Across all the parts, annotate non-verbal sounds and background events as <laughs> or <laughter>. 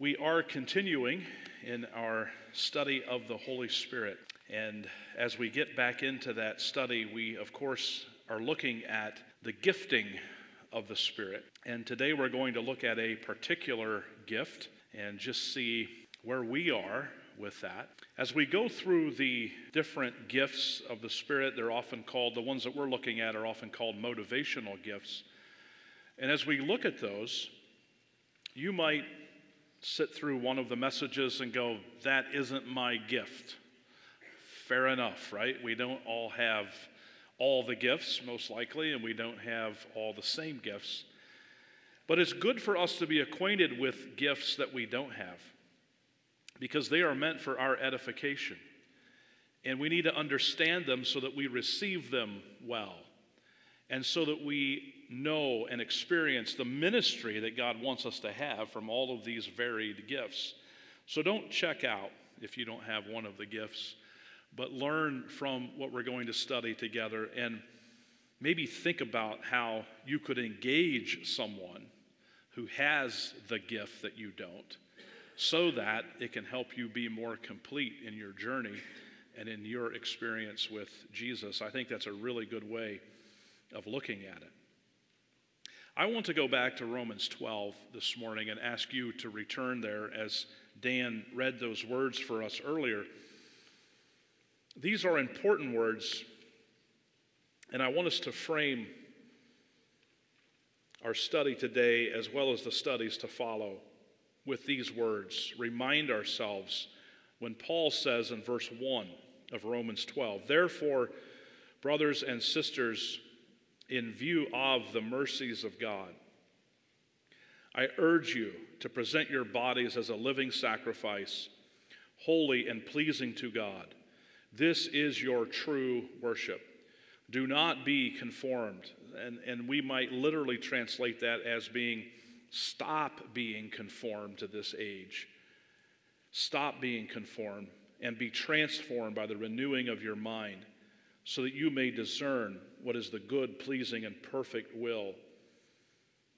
We are continuing in our study of the Holy Spirit. And as we get back into that study, we, of course, are looking at the gifting of the Spirit. And today we're going to look at a particular gift and just see where we are with that. As we go through the different gifts of the Spirit, they're often called, the ones that we're looking at are often called motivational gifts. And as we look at those, you might sit through one of the messages and go, That isn't my gift. Fair enough, right? We don't all have all the gifts, most likely, and we don't have all the same gifts. But it's good for us to be acquainted with gifts that we don't have because they are meant for our edification. And we need to understand them so that we receive them well and so that we know and experience the ministry that God wants us to have from all of these varied gifts. So don't check out if you don't have one of the gifts, but learn from what we're going to study together and maybe think about how you could engage someone who has the gift that you don't so that it can help you be more complete in your journey and in your experience with Jesus. I think that's a really good way of looking at it. I want to go back to Romans 12 this morning and ask you to return there as Dan read those words for us earlier. These are important words, and I want us to frame our study today as well as the studies to follow with these words. Remind ourselves when Paul says in verse 1 of Romans 12, Therefore, brothers and sisters, in view of the mercies of God, I urge you to present your bodies as a living sacrifice, holy and pleasing to God. This is your true worship. Do not be conformed. And, and we might literally translate that as being Stop being conformed to this age. Stop being conformed and be transformed by the renewing of your mind so that you may discern what is the good, pleasing, and perfect will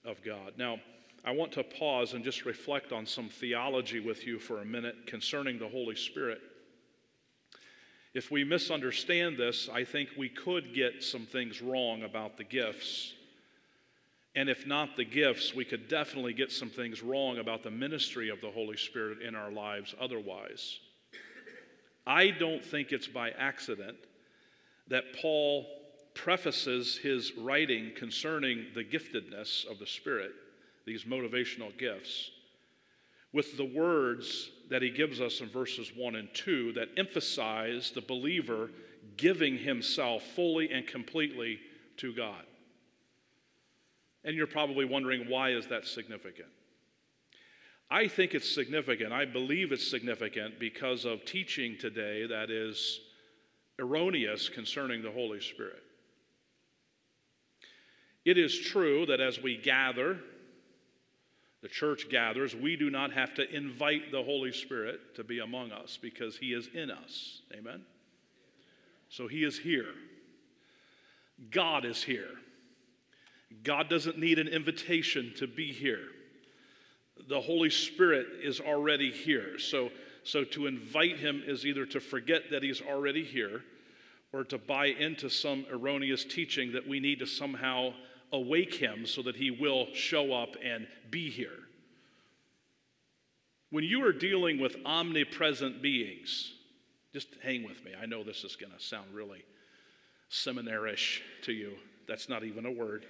of God. Now, I want to pause and just reflect on some theology with you for a minute concerning the Holy Spirit. If we misunderstand this, I think we could get some things wrong about the gifts and if not the gifts, we could definitely get some things wrong about the ministry of the Holy Spirit in our lives otherwise. I don't think it's by accident that Paul prefaces his writing concerning the giftedness of the Spirit, these motivational gifts, with the words that he gives us in verses 1 and 2 that emphasize the believer giving himself fully and completely to God. And you're probably wondering, why is that significant? I think it's significant. I believe it's significant because of teaching today that is erroneous concerning the Holy Spirit. It is true that as we gather, the church gathers, we do not have to invite the Holy Spirit to be among us because He is in us. Amen? So He is here. God is here. God doesn't need an invitation to be here. The Holy Spirit is already here. So, so to invite him is either to forget that he's already here or to buy into some erroneous teaching that we need to somehow awake him so that he will show up and be here. When you are dealing with omnipresent beings, just hang with me. I know this is going to sound really seminarish to you. That's not even a word.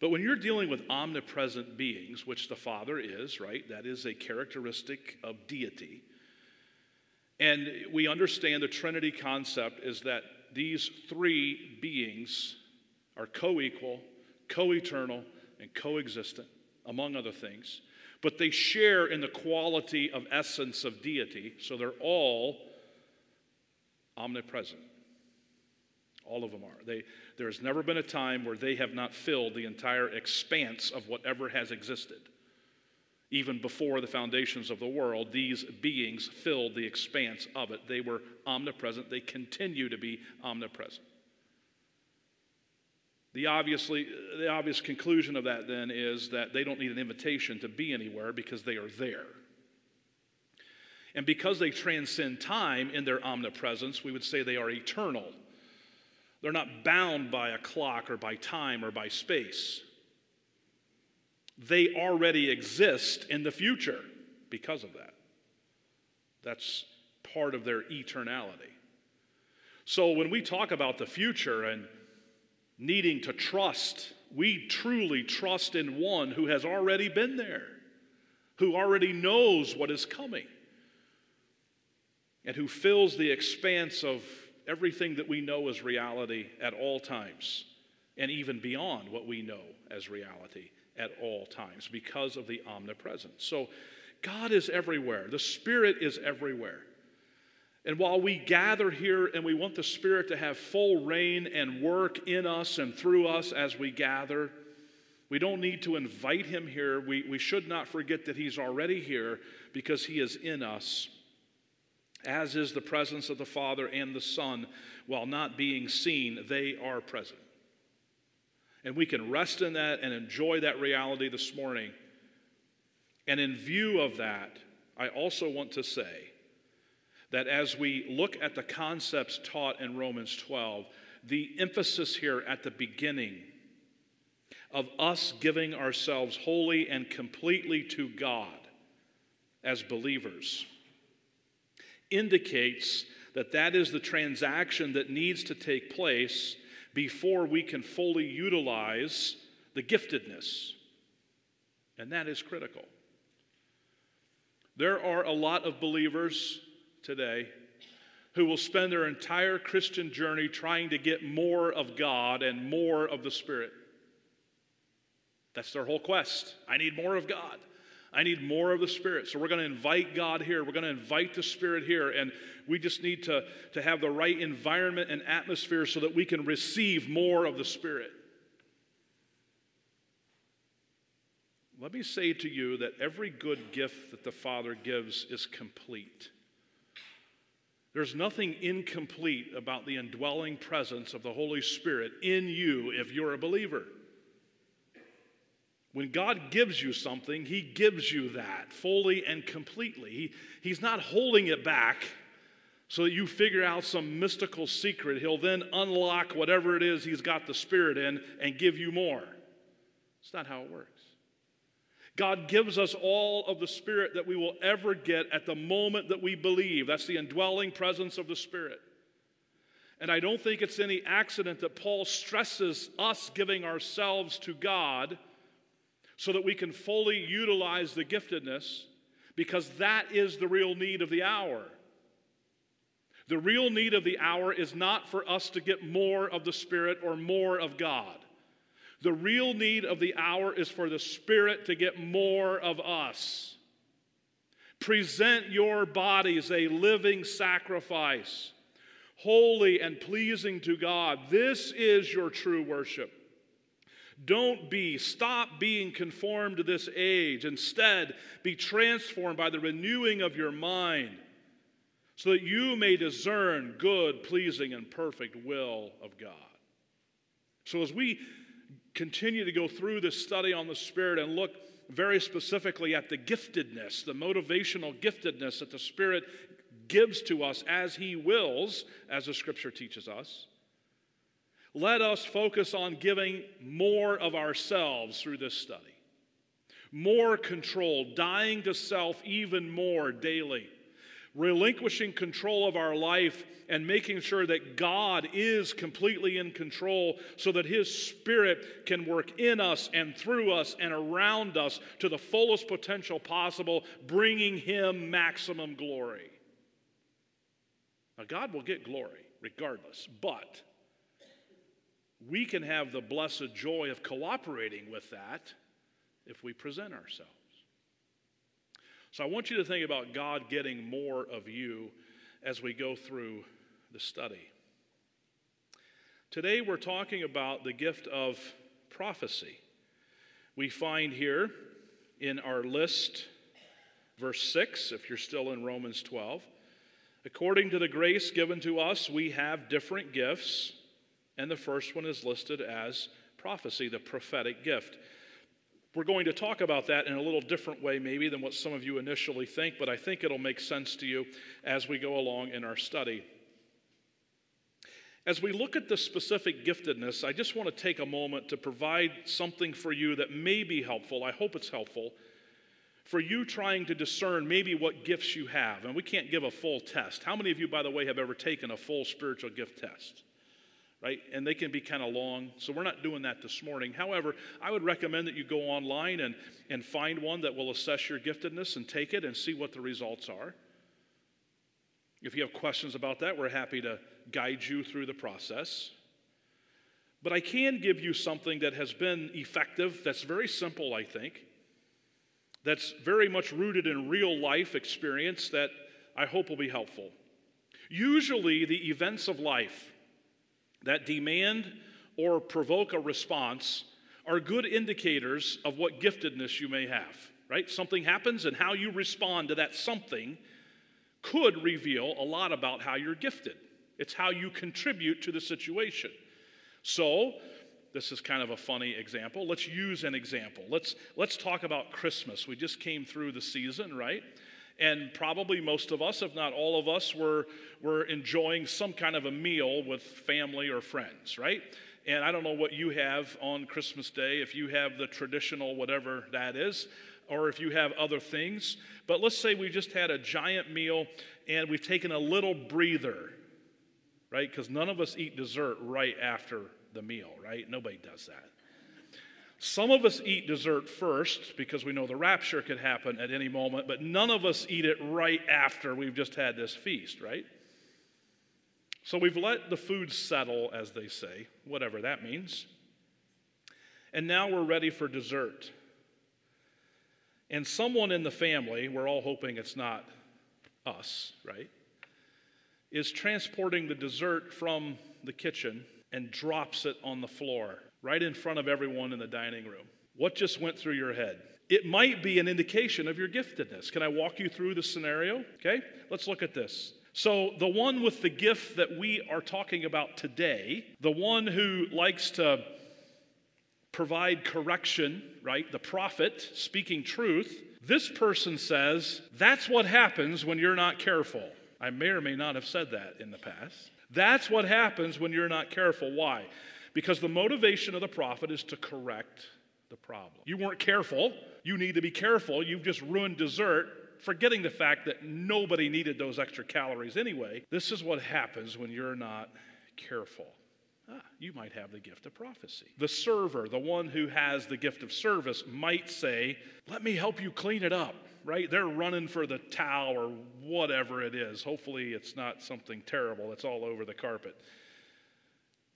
But when you're dealing with omnipresent beings, which the Father is, right, that is a characteristic of deity. And we understand the Trinity concept is that these three beings are co equal, co eternal, and coexistent, among other things. But they share in the quality of essence of deity, so they're all omnipresent. All of them are. They, there has never been a time where they have not filled the entire expanse of whatever has existed. Even before the foundations of the world, these beings filled the expanse of it. They were omnipresent. They continue to be omnipresent. The, obviously, the obvious conclusion of that then is that they don't need an invitation to be anywhere because they are there. And because they transcend time in their omnipresence, we would say they are eternal. They're not bound by a clock or by time or by space. They already exist in the future because of that. That's part of their eternality. So when we talk about the future and needing to trust, we truly trust in one who has already been there, who already knows what is coming, and who fills the expanse of everything that we know as reality at all times, and even beyond what we know as reality at all times because of the omnipresence. So God is everywhere, the Spirit is everywhere. And while we gather here and we want the Spirit to have full reign and work in us and through us as we gather, we don't need to invite Him here. We, we should not forget that He's already here because He is in us, as is the presence of the Father and the Son. While not being seen, they are present. And we can rest in that and enjoy that reality this morning. And in view of that, I also want to say, that as we look at the concepts taught in Romans 12, the emphasis here at the beginning of us giving ourselves wholly and completely to God as believers indicates that that is the transaction that needs to take place before we can fully utilize the giftedness. And that is critical. There are a lot of believers today who will spend their entire Christian journey trying to get more of God and more of the Spirit. That's their whole quest. I need more of God. I need more of the Spirit. So we're going to invite God here. We're going to invite the Spirit here. And we just need to, to have the right environment and atmosphere so that we can receive more of the Spirit. Let me say to you that every good gift that the Father gives is complete. There's nothing incomplete about the indwelling presence of the Holy Spirit in you if you're a believer. When God gives you something, He gives you that fully and completely. He, he's not holding it back so that you figure out some mystical secret. He'll then unlock whatever it is He's got the Spirit in and give you more. It's not how it works. God gives us all of the Spirit that we will ever get at the moment that we believe. That's the indwelling presence of the Spirit. And I don't think it's any accident that Paul stresses us giving ourselves to God so that we can fully utilize the giftedness, because that is the real need of the hour. The real need of the hour is not for us to get more of the Spirit or more of God. The real need of the hour is for the Spirit to get more of us. Present your bodies a living sacrifice, holy and pleasing to God. This is your true worship. Don't be, stop being conformed to this age. Instead, be transformed by the renewing of your mind so that you may discern good, pleasing, and perfect will of God. So, as we continue to go through this study on the Spirit and look very specifically at the giftedness, the motivational giftedness that the Spirit gives to us as He wills, as the Scripture teaches us. Let us focus on giving more of ourselves through this study. More control, dying to self even more daily relinquishing control of our life and making sure that God is completely in control so that His Spirit can work in us and through us and around us to the fullest potential possible, bringing Him maximum glory. Now, God will get glory regardless, but we can have the blessed joy of cooperating with that if we present ourselves. So I want you to think about God getting more of you as we go through the study. Today we're talking about the gift of prophecy. We find here in our list, verse 6, if you're still in Romans 12, according to the grace given to us, we have different gifts, and the first one is listed as prophecy, the prophetic gift. We're going to talk about that in a little different way, maybe, than what some of you initially think, but I think it'll make sense to you as we go along in our study. As we look at the specific giftedness, I just want to take a moment to provide something for you that may be helpful. I hope it's helpful for you trying to discern maybe what gifts you have. And we can't give a full test. How many of you, by the way, have ever taken a full spiritual gift test? Right? And they can be kind of long, so we're not doing that this morning. However, I would recommend that you go online and, and find one that will assess your giftedness and take it and see what the results are. If you have questions about that, we're happy to guide you through the process. But I can give you something that has been effective, that's very simple, I think, that's very much rooted in real life experience that I hope will be helpful. Usually, the events of life that demand or provoke a response are good indicators of what giftedness you may have, right? Something happens, and how you respond to that something could reveal a lot about how you're gifted. It's how you contribute to the situation. So, this is kind of a funny example. Let's use an example. Let's, let's talk about Christmas. We just came through the season, right? And probably most of us, if not all of us, were, were enjoying some kind of a meal with family or friends, right? And I don't know what you have on Christmas Day, if you have the traditional whatever that is, or if you have other things. But let's say we just had a giant meal and we've taken a little breather, right? Because none of us eat dessert right after the meal, right? Nobody does that. Some of us eat dessert first because we know the rapture could happen at any moment, but none of us eat it right after we've just had this feast, right? So we've let the food settle, as they say, whatever that means. And now we're ready for dessert. And someone in the family, we're all hoping it's not us, right, is transporting the dessert from the kitchen and drops it on the floor right in front of everyone in the dining room. What just went through your head? It might be an indication of your giftedness. Can I walk you through the scenario? Okay, let's look at this. So, the one with the gift that we are talking about today, the one who likes to provide correction, right? The prophet speaking truth, this person says, That's what happens when you're not careful. I may or may not have said that in the past. That's what happens when you're not careful. Why? Because the motivation of the prophet is to correct the problem. You weren't careful. You need to be careful. You've just ruined dessert, forgetting the fact that nobody needed those extra calories anyway. This is what happens when you're not careful. Ah, you might have the gift of prophecy. The server, the one who has the gift of service, might say, Let me help you clean it up right? They're running for the towel or whatever it is. Hopefully, it's not something terrible that's all over the carpet.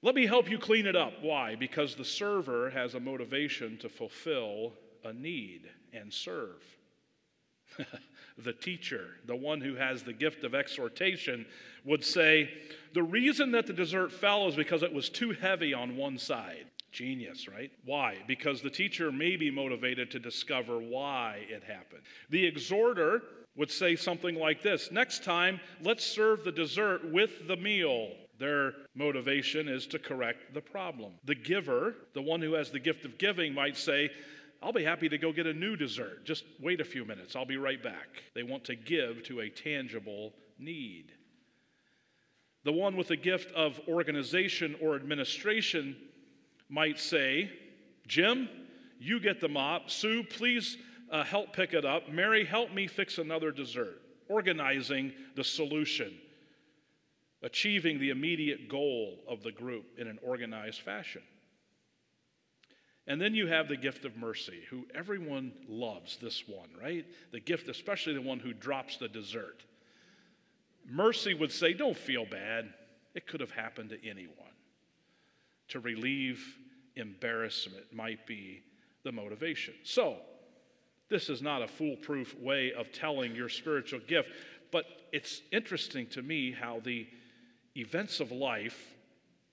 Let me help you clean it up. Why? Because the server has a motivation to fulfill a need and serve. <laughs> the teacher, the one who has the gift of exhortation, would say, The reason that the dessert fell is because it was too heavy on one side. Genius, right? Why? Because the teacher may be motivated to discover why it happened. The exhorter would say something like this Next time, let's serve the dessert with the meal. Their motivation is to correct the problem. The giver, the one who has the gift of giving, might say, I'll be happy to go get a new dessert. Just wait a few minutes. I'll be right back. They want to give to a tangible need. The one with the gift of organization or administration might say, Jim, you get the mop. Sue, please uh, help pick it up. Mary, help me fix another dessert. Organizing the solution, achieving the immediate goal of the group in an organized fashion. And then you have the gift of mercy, who everyone loves this one, right? The gift, especially the one who drops the dessert. Mercy would say, Don't feel bad. It could have happened to anyone to relieve embarrassment might be the motivation. So, this is not a foolproof way of telling your spiritual gift, but it's interesting to me how the events of life,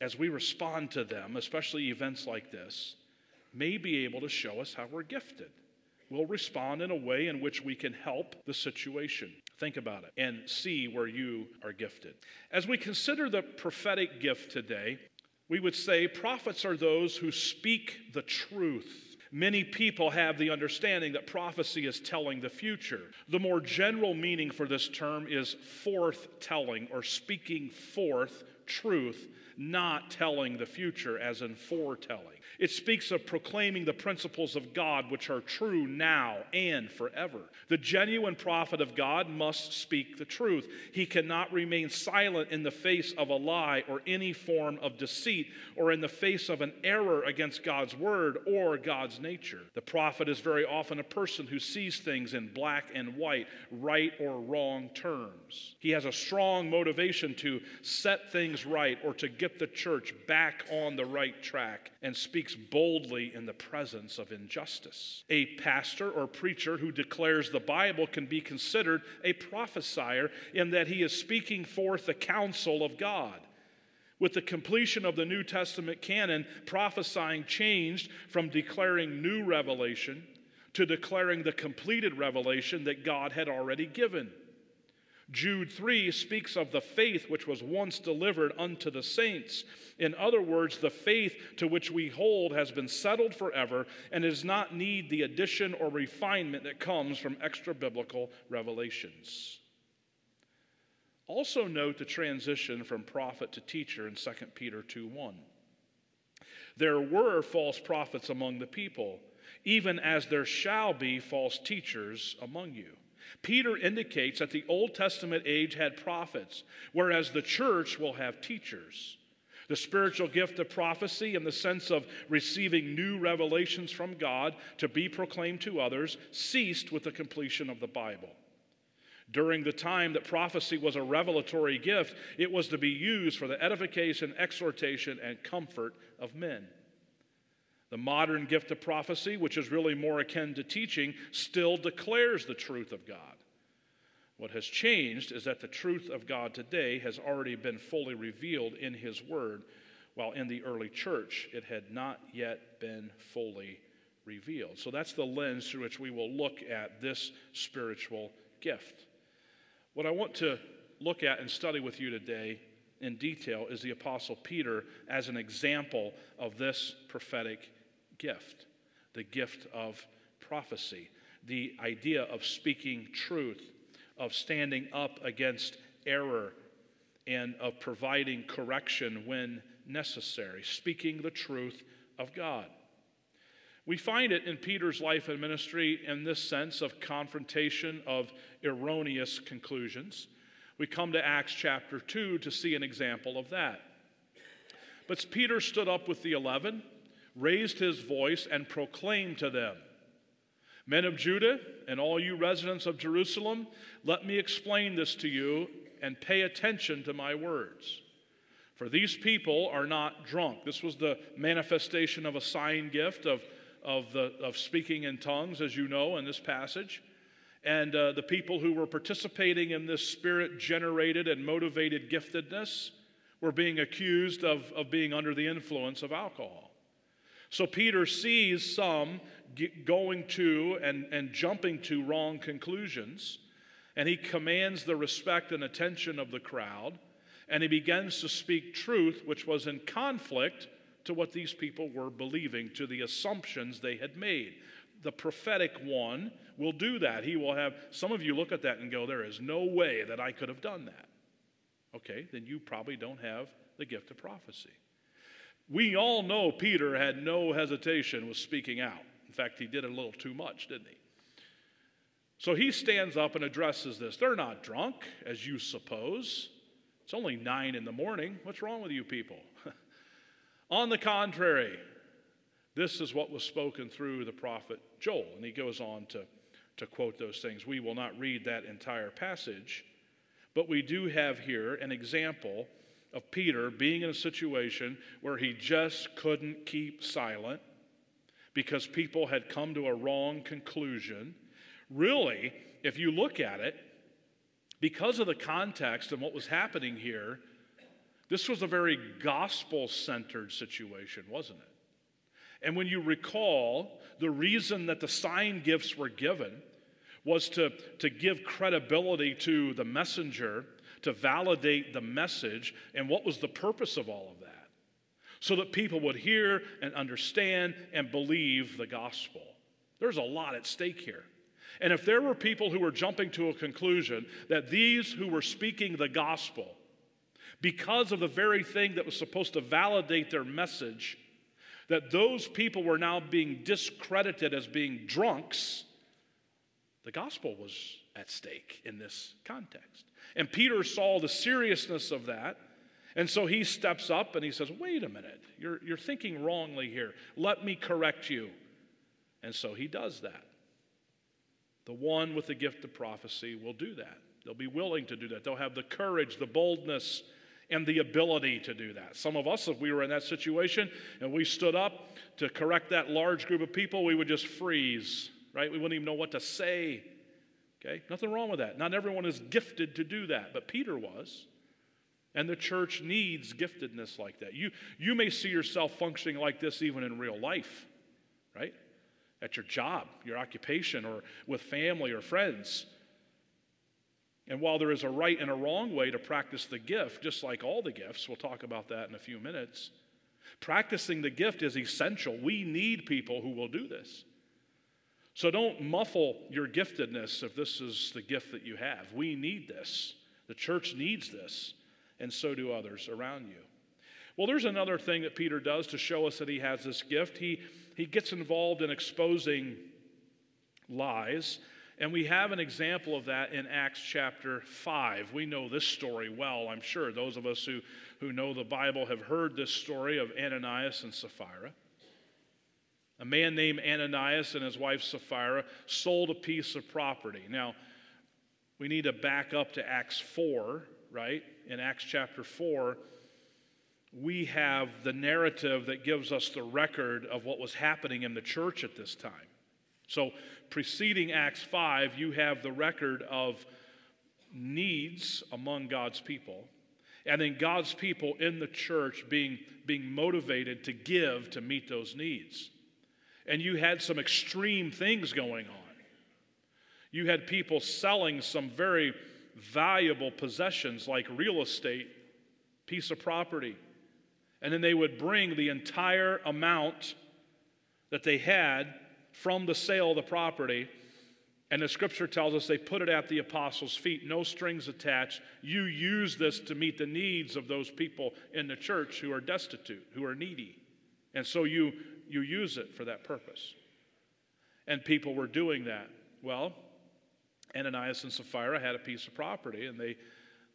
as we respond to them, especially events like this, may be able to show us how we're gifted. We'll respond in a way in which we can help the situation. Think about it and see where you are gifted. As we consider the prophetic gift today, We would say prophets are those who speak the truth. Many people have the understanding that prophecy is telling the future. The more general meaning for this term is forth telling or speaking forth truth, not telling the future, as in foretelling. It speaks of proclaiming the principles of God which are true now and forever. The genuine prophet of God must speak the truth. He cannot remain silent in the face of a lie or any form of deceit or in the face of an error against God's word or God's nature. The prophet is very often a person who sees things in black and white, right or wrong terms. He has a strong motivation to set things right or to get the church back on the right track and speaks boldly in the presence of injustice. A pastor or preacher who declares the Bible can be considered a prophesier in that he is speaking forth the counsel of God. With the completion of the New Testament canon, prophesying changed from declaring new revelation to declaring the completed revelation that God had already given. Jude 3 speaks of the faith which was once delivered unto the saints. In other words, the faith to which we hold has been settled forever and does not need the addition or refinement that comes from extra biblical revelations. Also, note the transition from prophet to teacher in 2 Peter 2 1. There were false prophets among the people, even as there shall be false teachers among you. Peter indicates that the Old Testament age had prophets, whereas the church will have teachers. The spiritual gift of prophecy, in the sense of receiving new revelations from God to be proclaimed to others, ceased with the completion of the Bible. During the time that prophecy was a revelatory gift, it was to be used for the edification, exhortation, and comfort of men. The modern gift of prophecy, which is really more akin to teaching, still declares the truth of God. What has changed is that the truth of God today has already been fully revealed in His Word, while in the early church it had not yet been fully revealed. So that's the lens through which we will look at this spiritual gift. What I want to look at and study with you today in detail is the Apostle Peter as an example of this prophetic gift the gift of prophecy, the idea of speaking truth, of standing up against error, and of providing correction when necessary, speaking the truth of God. We find it in Peter's life and ministry in this sense of confrontation of erroneous conclusions. We come to Acts chapter 2 to see an example of that. But Peter stood up with the eleven raised his voice and proclaimed to them, Men of Judah and all you residents of Jerusalem, let me explain this to you and pay attention to my words. For these people are not drunk. This was the manifestation of a sign gift of, of, the, of speaking in tongues, as you know, in this passage. And uh, the people who were participating in this spirit generated and motivated giftedness were being accused of, of being under the influence of alcohol. So Peter sees some going to and, and jumping to wrong conclusions, and he commands the respect and attention of the crowd, and he begins to speak truth, which was in conflict to what these people were believing, to the assumptions they had made. The prophetic one will do that. He will have, some of you look at that and go, There is no way that I could have done that. Okay, then you probably don't have the gift of prophecy. We all know Peter had no hesitation with speaking out. In fact, he did a little too much, didn't he? So he stands up and addresses this. They're not drunk, as you suppose. It's only nine in the morning. What's wrong with you people? <laughs> On the contrary, this is what was spoken through the prophet Joel. And he goes on to, to quote those things. We will not read that entire passage, but we do have here an example of Peter being in a situation where he just couldn't keep silent because people had come to a wrong conclusion. Really, if you look at it, because of the context and what was happening here, this was a very gospel centered situation, wasn't it? And when you recall, the reason that the sign gifts were given was to, to give credibility to the messenger to validate the message. And what was the purpose of all of that? so that people would hear and understand and believe the gospel. There's a lot at stake here. And if there were people who were jumping to a conclusion that these who were speaking the gospel, because of the very thing that was supposed to validate their message, that those people were now being discredited as being drunks, the gospel was at stake in this context. And Peter saw the seriousness of that. And so he steps up and he says, Wait a minute, you're, you're thinking wrongly here. Let me correct you. And so he does that. The one with the gift of prophecy will do that. They'll be willing to do that. They'll have the courage, the boldness, and the ability to do that. Some of us, if we were in that situation and we stood up to correct that large group of people, we would just freeze, right? We wouldn't even know what to say. Okay? Nothing wrong with that. Not everyone is gifted to do that, but Peter was. And the church needs giftedness like that. You, you may see yourself functioning like this even in real life, right? At your job, your occupation, or with family or friends. And while there is a right and a wrong way to practice the gift, just like all the gifts, we'll talk about that in a few minutes, practicing the gift is essential. We need people who will do this. So don't muffle your giftedness if this is the gift that you have. We need this. The church needs this, and so do others around you. Well, there's another thing that Peter does to show us that he has this gift. He, he gets involved in exposing lies, and we have an example of that in Acts chapter 5. We know this story well, I'm sure. Those of us who, who know the Bible have heard this story of Ananias and Sapphira. A man named Ananias and his wife Sapphira sold a piece of property. Now, we need to back up to Acts 4, right? In Acts chapter 4, we have the narrative that gives us the record of what was happening in the church at this time. So, preceding Acts 5, you have the record of needs among God's people, and then God's people in the church being, being motivated to give to meet those needs and you had some extreme things going on. You had people selling some very valuable possessions like real estate, piece of property, and then they would bring the entire amount that they had from the sale of the property. And the scripture tells us they put it at the apostles' feet, no strings attached. You use this to meet the needs of those people in the church who are destitute, who are needy. And so you you use it for that purpose. And people were doing that. Well, Ananias and Sapphira had a piece of property and they,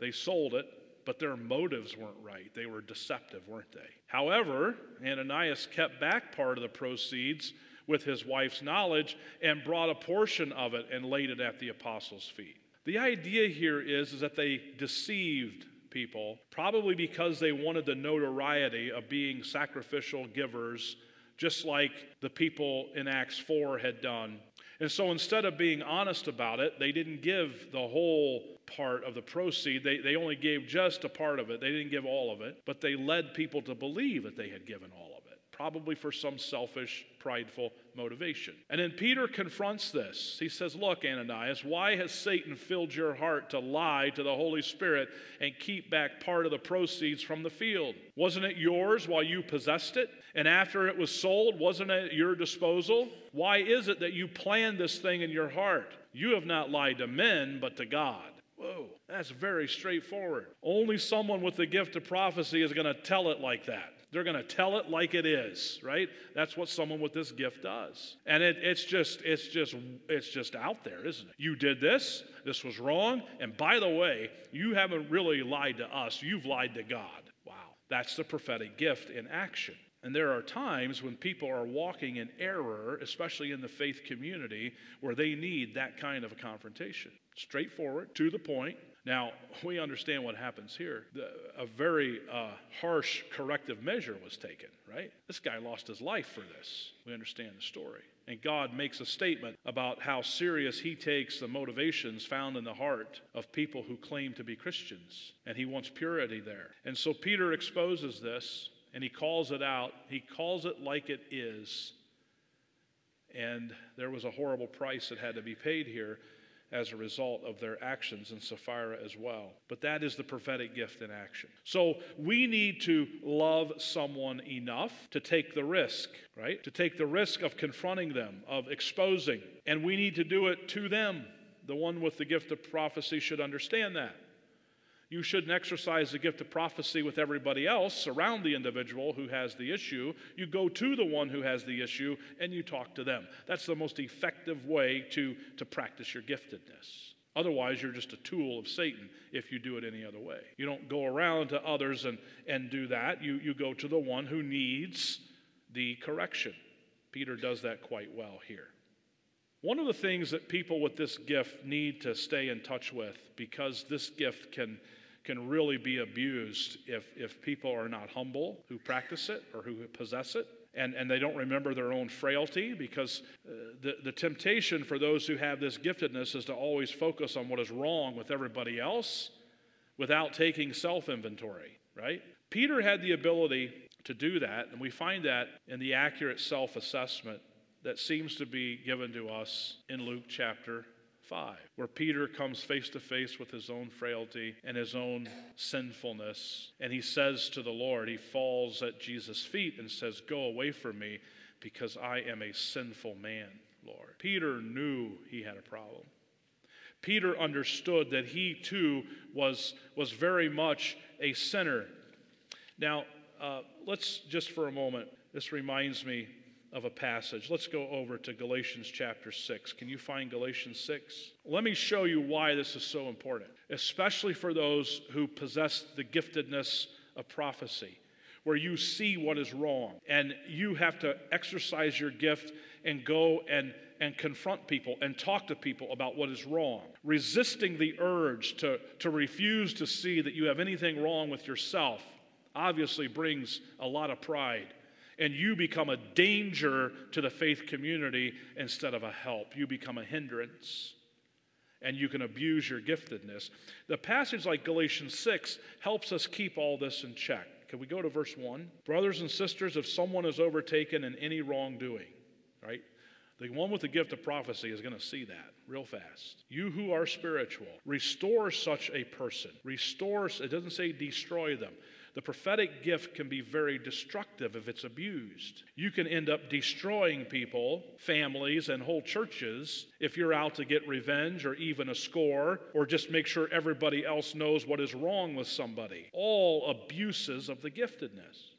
they sold it, but their motives weren't right. They were deceptive, weren't they? However, Ananias kept back part of the proceeds with his wife's knowledge and brought a portion of it and laid it at the apostles' feet. The idea here is, is that they deceived people, probably because they wanted the notoriety of being sacrificial givers just like the people in Acts 4 had done. And so instead of being honest about it, they didn't give the whole part of the proceed. They, they only gave just a part of it. They didn't give all of it, but they led people to believe that they had given all of it, probably for some selfish, prideful motivation. And then Peter confronts this. He says, Look, Ananias, why has Satan filled your heart to lie to the Holy Spirit and keep back part of the proceeds from the field? Wasn't it yours while you possessed it? And after it was sold, wasn't it at your disposal? Why is it that you planned this thing in your heart? You have not lied to men, but to God. Whoa, that's very straightforward. Only someone with the gift of prophecy is going to tell it like that. They're going to tell it like it is, right? That's what someone with this gift does. And it, it's just, it's just, it's just out there, isn't it? You did this, this was wrong, and by the way, you haven't really lied to us, you've lied to God. Wow. That's the prophetic gift in action. And there are times when people are walking in error, especially in the faith community, where they need that kind of a confrontation. Straightforward, to the point. Now, we understand what happens here. The, a very uh, harsh corrective measure was taken, right? This guy lost his life for this. We understand the story. And God makes a statement about how serious He takes the motivations found in the heart of people who claim to be Christians. And He wants purity there. And so Peter exposes this and he calls it out. He calls it like it is. And there was a horrible price that had to be paid here as a result of their actions, and Sapphira as well. But that is the prophetic gift in action. So we need to love someone enough to take the risk, right? To take the risk of confronting them, of exposing. And we need to do it to them. The one with the gift of prophecy should understand that. You shouldn't exercise the gift of prophecy with everybody else around the individual who has the issue. You go to the one who has the issue and you talk to them. That's the most effective way to, to practice your giftedness. Otherwise, you're just a tool of Satan if you do it any other way. You don't go around to others and, and do that. You, you go to the one who needs the correction. Peter does that quite well here. One of the things that people with this gift need to stay in touch with, because this gift can can really be abused if, if people are not humble who practice it or who possess it. And, and they don't remember their own frailty because uh, the, the temptation for those who have this giftedness is to always focus on what is wrong with everybody else without taking self inventory, right? Peter had the ability to do that, and we find that in the accurate self assessment that seems to be given to us in Luke chapter 5, where Peter comes face to face with his own frailty and his own sinfulness. And he says to the Lord, he falls at Jesus' feet and says, Go away from me because I am a sinful man, Lord. Peter knew he had a problem. Peter understood that he too was, was very much a sinner. Now, uh, let's just for a moment, this reminds me of a passage. Let's go over to Galatians chapter 6. Can you find Galatians 6? Let me show you why this is so important, especially for those who possess the giftedness of prophecy, where you see what is wrong and you have to exercise your gift and go and and confront people and talk to people about what is wrong, resisting the urge to, to refuse to see that you have anything wrong with yourself obviously brings a lot of pride and you become a danger to the faith community instead of a help. You become a hindrance and you can abuse your giftedness. The passage like Galatians 6 helps us keep all this in check. Can we go to verse 1? Brothers and sisters, if someone is overtaken in any wrongdoing, right? The one with the gift of prophecy is going to see that real fast. You who are spiritual, restore such a person. Restore, it doesn't say destroy them. The prophetic gift can be very destructive if it's abused. You can end up destroying people, families, and whole churches if you're out to get revenge or even a score or just make sure everybody else knows what is wrong with somebody. All abuses of the giftedness.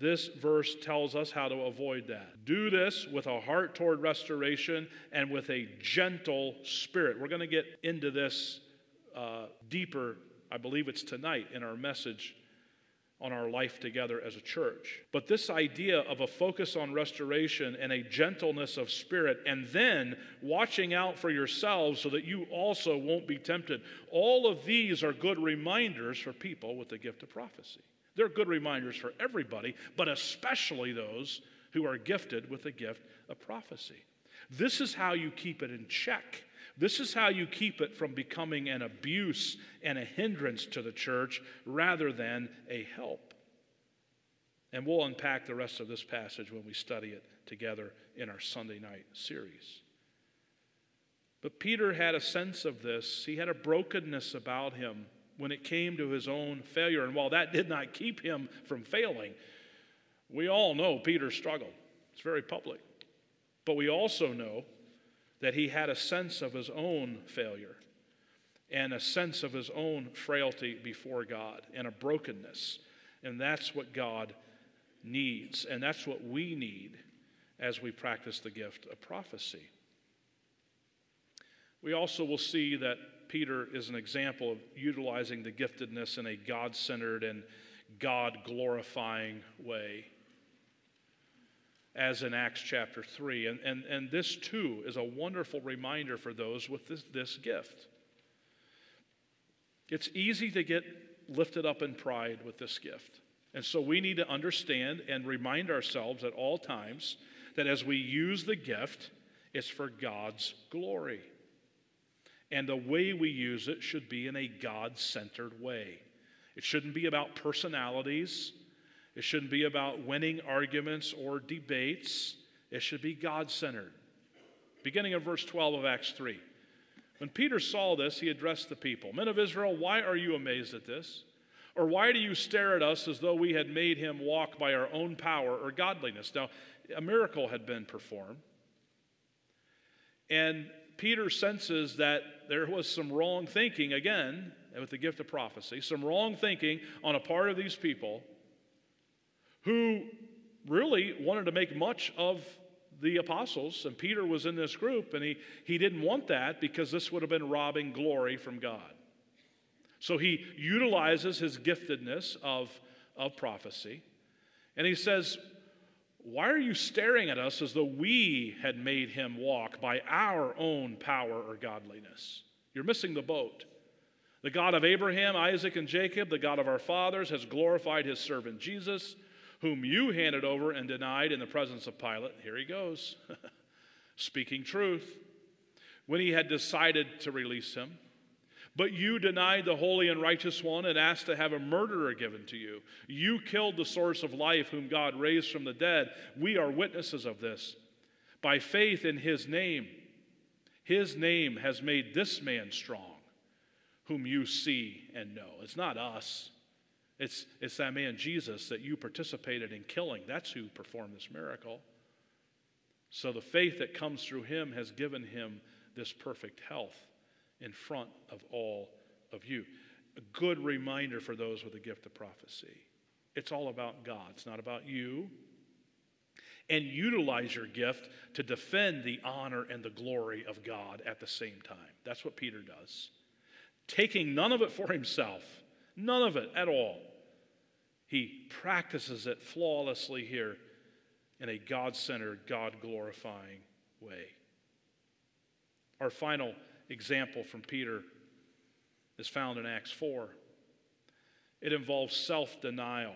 This verse tells us how to avoid that. Do this with a heart toward restoration and with a gentle spirit. We're going to get into this uh, deeper I believe it's tonight in our message on our life together as a church. But this idea of a focus on restoration and a gentleness of spirit, and then watching out for yourselves so that you also won't be tempted, all of these are good reminders for people with the gift of prophecy. They're good reminders for everybody, but especially those who are gifted with the gift of prophecy. This is how you keep it in check. This is how you keep it from becoming an abuse and a hindrance to the church rather than a help. And we'll unpack the rest of this passage when we study it together in our Sunday night series. But Peter had a sense of this. He had a brokenness about him when it came to his own failure. And while that did not keep him from failing, we all know Peter struggled. It's very public. But we also know that he had a sense of his own failure and a sense of his own frailty before God and a brokenness. And that's what God needs, and that's what we need as we practice the gift of prophecy. We also will see that Peter is an example of utilizing the giftedness in a God centered and God glorifying way as in Acts chapter 3. And, and, and this, too, is a wonderful reminder for those with this, this gift. It's easy to get lifted up in pride with this gift. And so we need to understand and remind ourselves at all times that as we use the gift, it's for God's glory. And the way we use it should be in a God centered way. It shouldn't be about personalities. It shouldn't be about winning arguments or debates. It should be God centered. beginning of verse 12 of Acts 3. When Peter saw this, he addressed the people Men of Israel, why are you amazed at this? Or why do you stare at us as though we had made him walk by our own power or godliness? Now, a miracle had been performed. And Peter senses that there was some wrong thinking, again, with the gift of prophecy, some wrong thinking on a part of these people who really wanted to make much of the apostles. And Peter was in this group, and he, he didn't want that because this would have been robbing glory from God. So he utilizes his giftedness of, of prophecy, and he says, Why are you staring at us as though we had made him walk by our own power or godliness? You're missing the boat. The God of Abraham, Isaac, and Jacob, the God of our fathers, has glorified his servant Jesus, whom you handed over and denied in the presence of Pilate. Here he goes, <laughs> speaking truth, when he had decided to release him. But you denied the holy and righteous one and asked to have a murderer given to you. You killed the source of life, whom God raised from the dead. We are witnesses of this. By faith in his name, his name has made this man strong, whom you see and know. It's not us, it's, it's that man Jesus that you participated in killing. That's who performed this miracle. So the faith that comes through him has given him this perfect health in front of all of you. A good reminder for those with the gift of prophecy. It's all about God, it's not about you. And utilize your gift to defend the honor and the glory of God at the same time. That's what Peter does. Taking none of it for himself, none of it at all. He practices it flawlessly here in a God centered, God glorifying way. Our final example from Peter is found in Acts 4. It involves self denial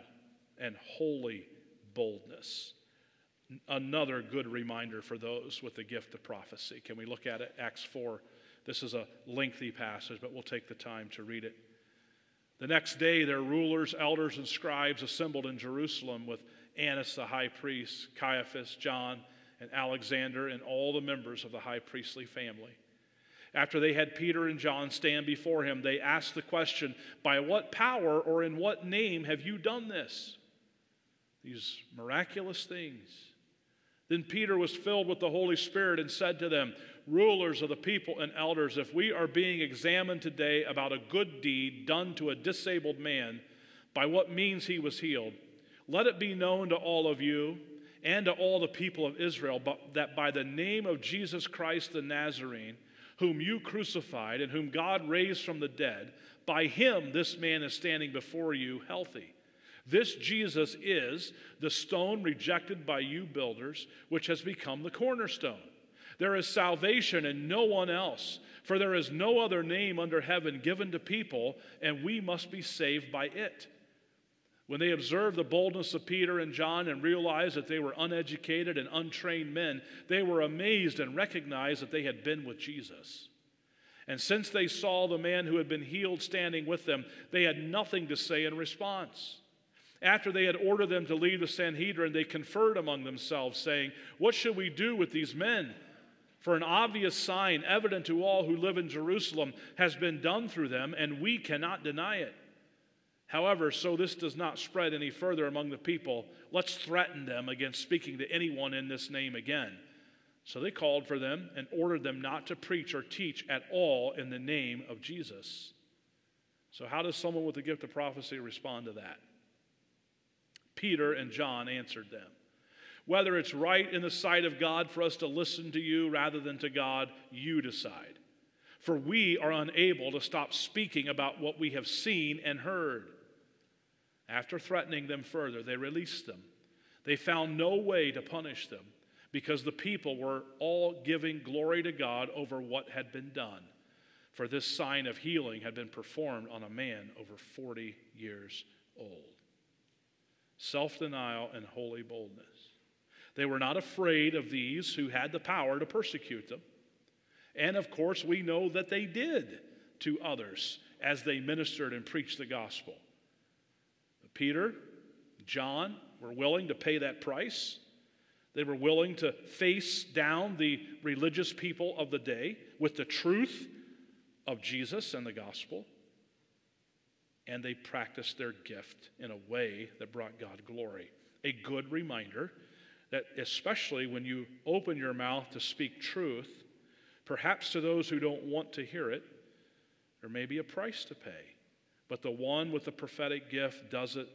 and holy boldness. Another good reminder for those with the gift of prophecy. Can we look at it? Acts 4. This is a lengthy passage, but we'll take the time to read it. The next day, their rulers, elders, and scribes assembled in Jerusalem with Annas the high priest, Caiaphas, John, and Alexander, and all the members of the high priestly family. After they had Peter and John stand before him, they asked the question, By what power or in what name have you done this? These miraculous things. Then Peter was filled with the Holy Spirit and said to them, Rulers of the people and elders, if we are being examined today about a good deed done to a disabled man, by what means he was healed, let it be known to all of you and to all the people of Israel that by the name of Jesus Christ the Nazarene, whom you crucified and whom God raised from the dead, by him this man is standing before you healthy. This Jesus is the stone rejected by you builders, which has become the cornerstone. There is salvation in no one else, for there is no other name under heaven given to people, and we must be saved by it. When they observed the boldness of Peter and John and realized that they were uneducated and untrained men, they were amazed and recognized that they had been with Jesus. And since they saw the man who had been healed standing with them, they had nothing to say in response. After they had ordered them to leave the Sanhedrin, they conferred among themselves, saying, What should we do with these men? For an obvious sign, evident to all who live in Jerusalem, has been done through them, and we cannot deny it. However, so this does not spread any further among the people, let's threaten them against speaking to anyone in this name again. So they called for them and ordered them not to preach or teach at all in the name of Jesus. So, how does someone with the gift of prophecy respond to that? Peter and John answered them. Whether it's right in the sight of God for us to listen to you rather than to God, you decide. For we are unable to stop speaking about what we have seen and heard. After threatening them further, they released them. They found no way to punish them because the people were all giving glory to God over what had been done. For this sign of healing had been performed on a man over 40 years old. Self denial and holy boldness. They were not afraid of these who had the power to persecute them. And of course, we know that they did to others as they ministered and preached the gospel. Peter, John were willing to pay that price. They were willing to face down the religious people of the day with the truth of Jesus and the gospel. And they practiced their gift in a way that brought God glory. A good reminder that, especially when you open your mouth to speak truth, perhaps to those who don't want to hear it, there may be a price to pay. But the one with the prophetic gift does it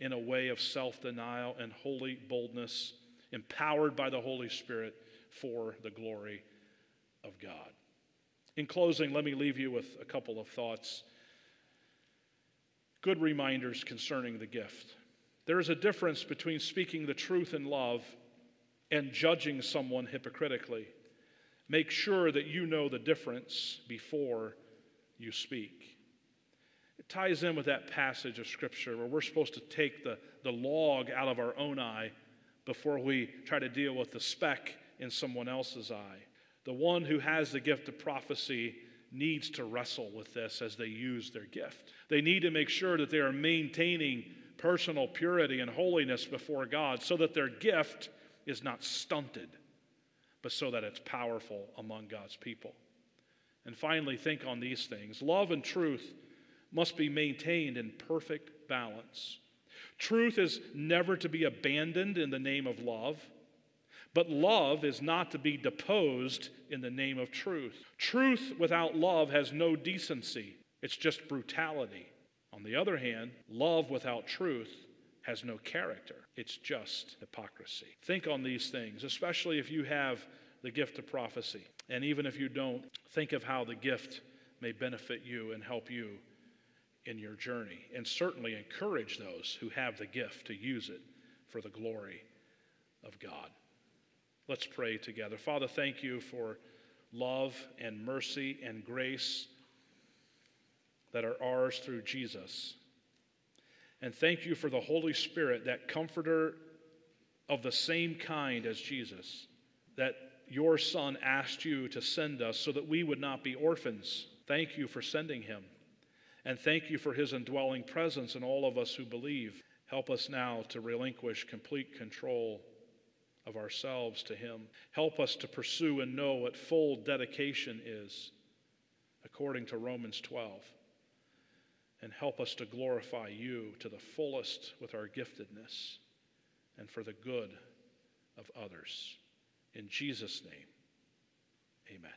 in a way of self denial and holy boldness, empowered by the Holy Spirit for the glory of God. In closing, let me leave you with a couple of thoughts. Good reminders concerning the gift. There is a difference between speaking the truth in love and judging someone hypocritically. Make sure that you know the difference before you speak. It ties in with that passage of Scripture where we're supposed to take the, the log out of our own eye before we try to deal with the speck in someone else's eye. The one who has the gift of prophecy needs to wrestle with this as they use their gift. They need to make sure that they are maintaining personal purity and holiness before God so that their gift is not stunted, but so that it's powerful among God's people. And finally, think on these things. Love and truth must be maintained in perfect balance. Truth is never to be abandoned in the name of love, but love is not to be deposed in the name of truth. Truth without love has no decency, it's just brutality. On the other hand, love without truth has no character, it's just hypocrisy. Think on these things, especially if you have the gift of prophecy. And even if you don't, think of how the gift may benefit you and help you in your journey. And certainly encourage those who have the gift to use it for the glory of God. Let's pray together. Father, thank you for love and mercy and grace that are ours through Jesus. And thank you for the Holy Spirit, that comforter of the same kind as Jesus, that your Son asked you to send us so that we would not be orphans. Thank you for sending him. And thank you for his indwelling presence in all of us who believe. Help us now to relinquish complete control of ourselves to him. Help us to pursue and know what full dedication is, according to Romans 12. And help us to glorify you to the fullest with our giftedness and for the good of others. In Jesus' name, amen.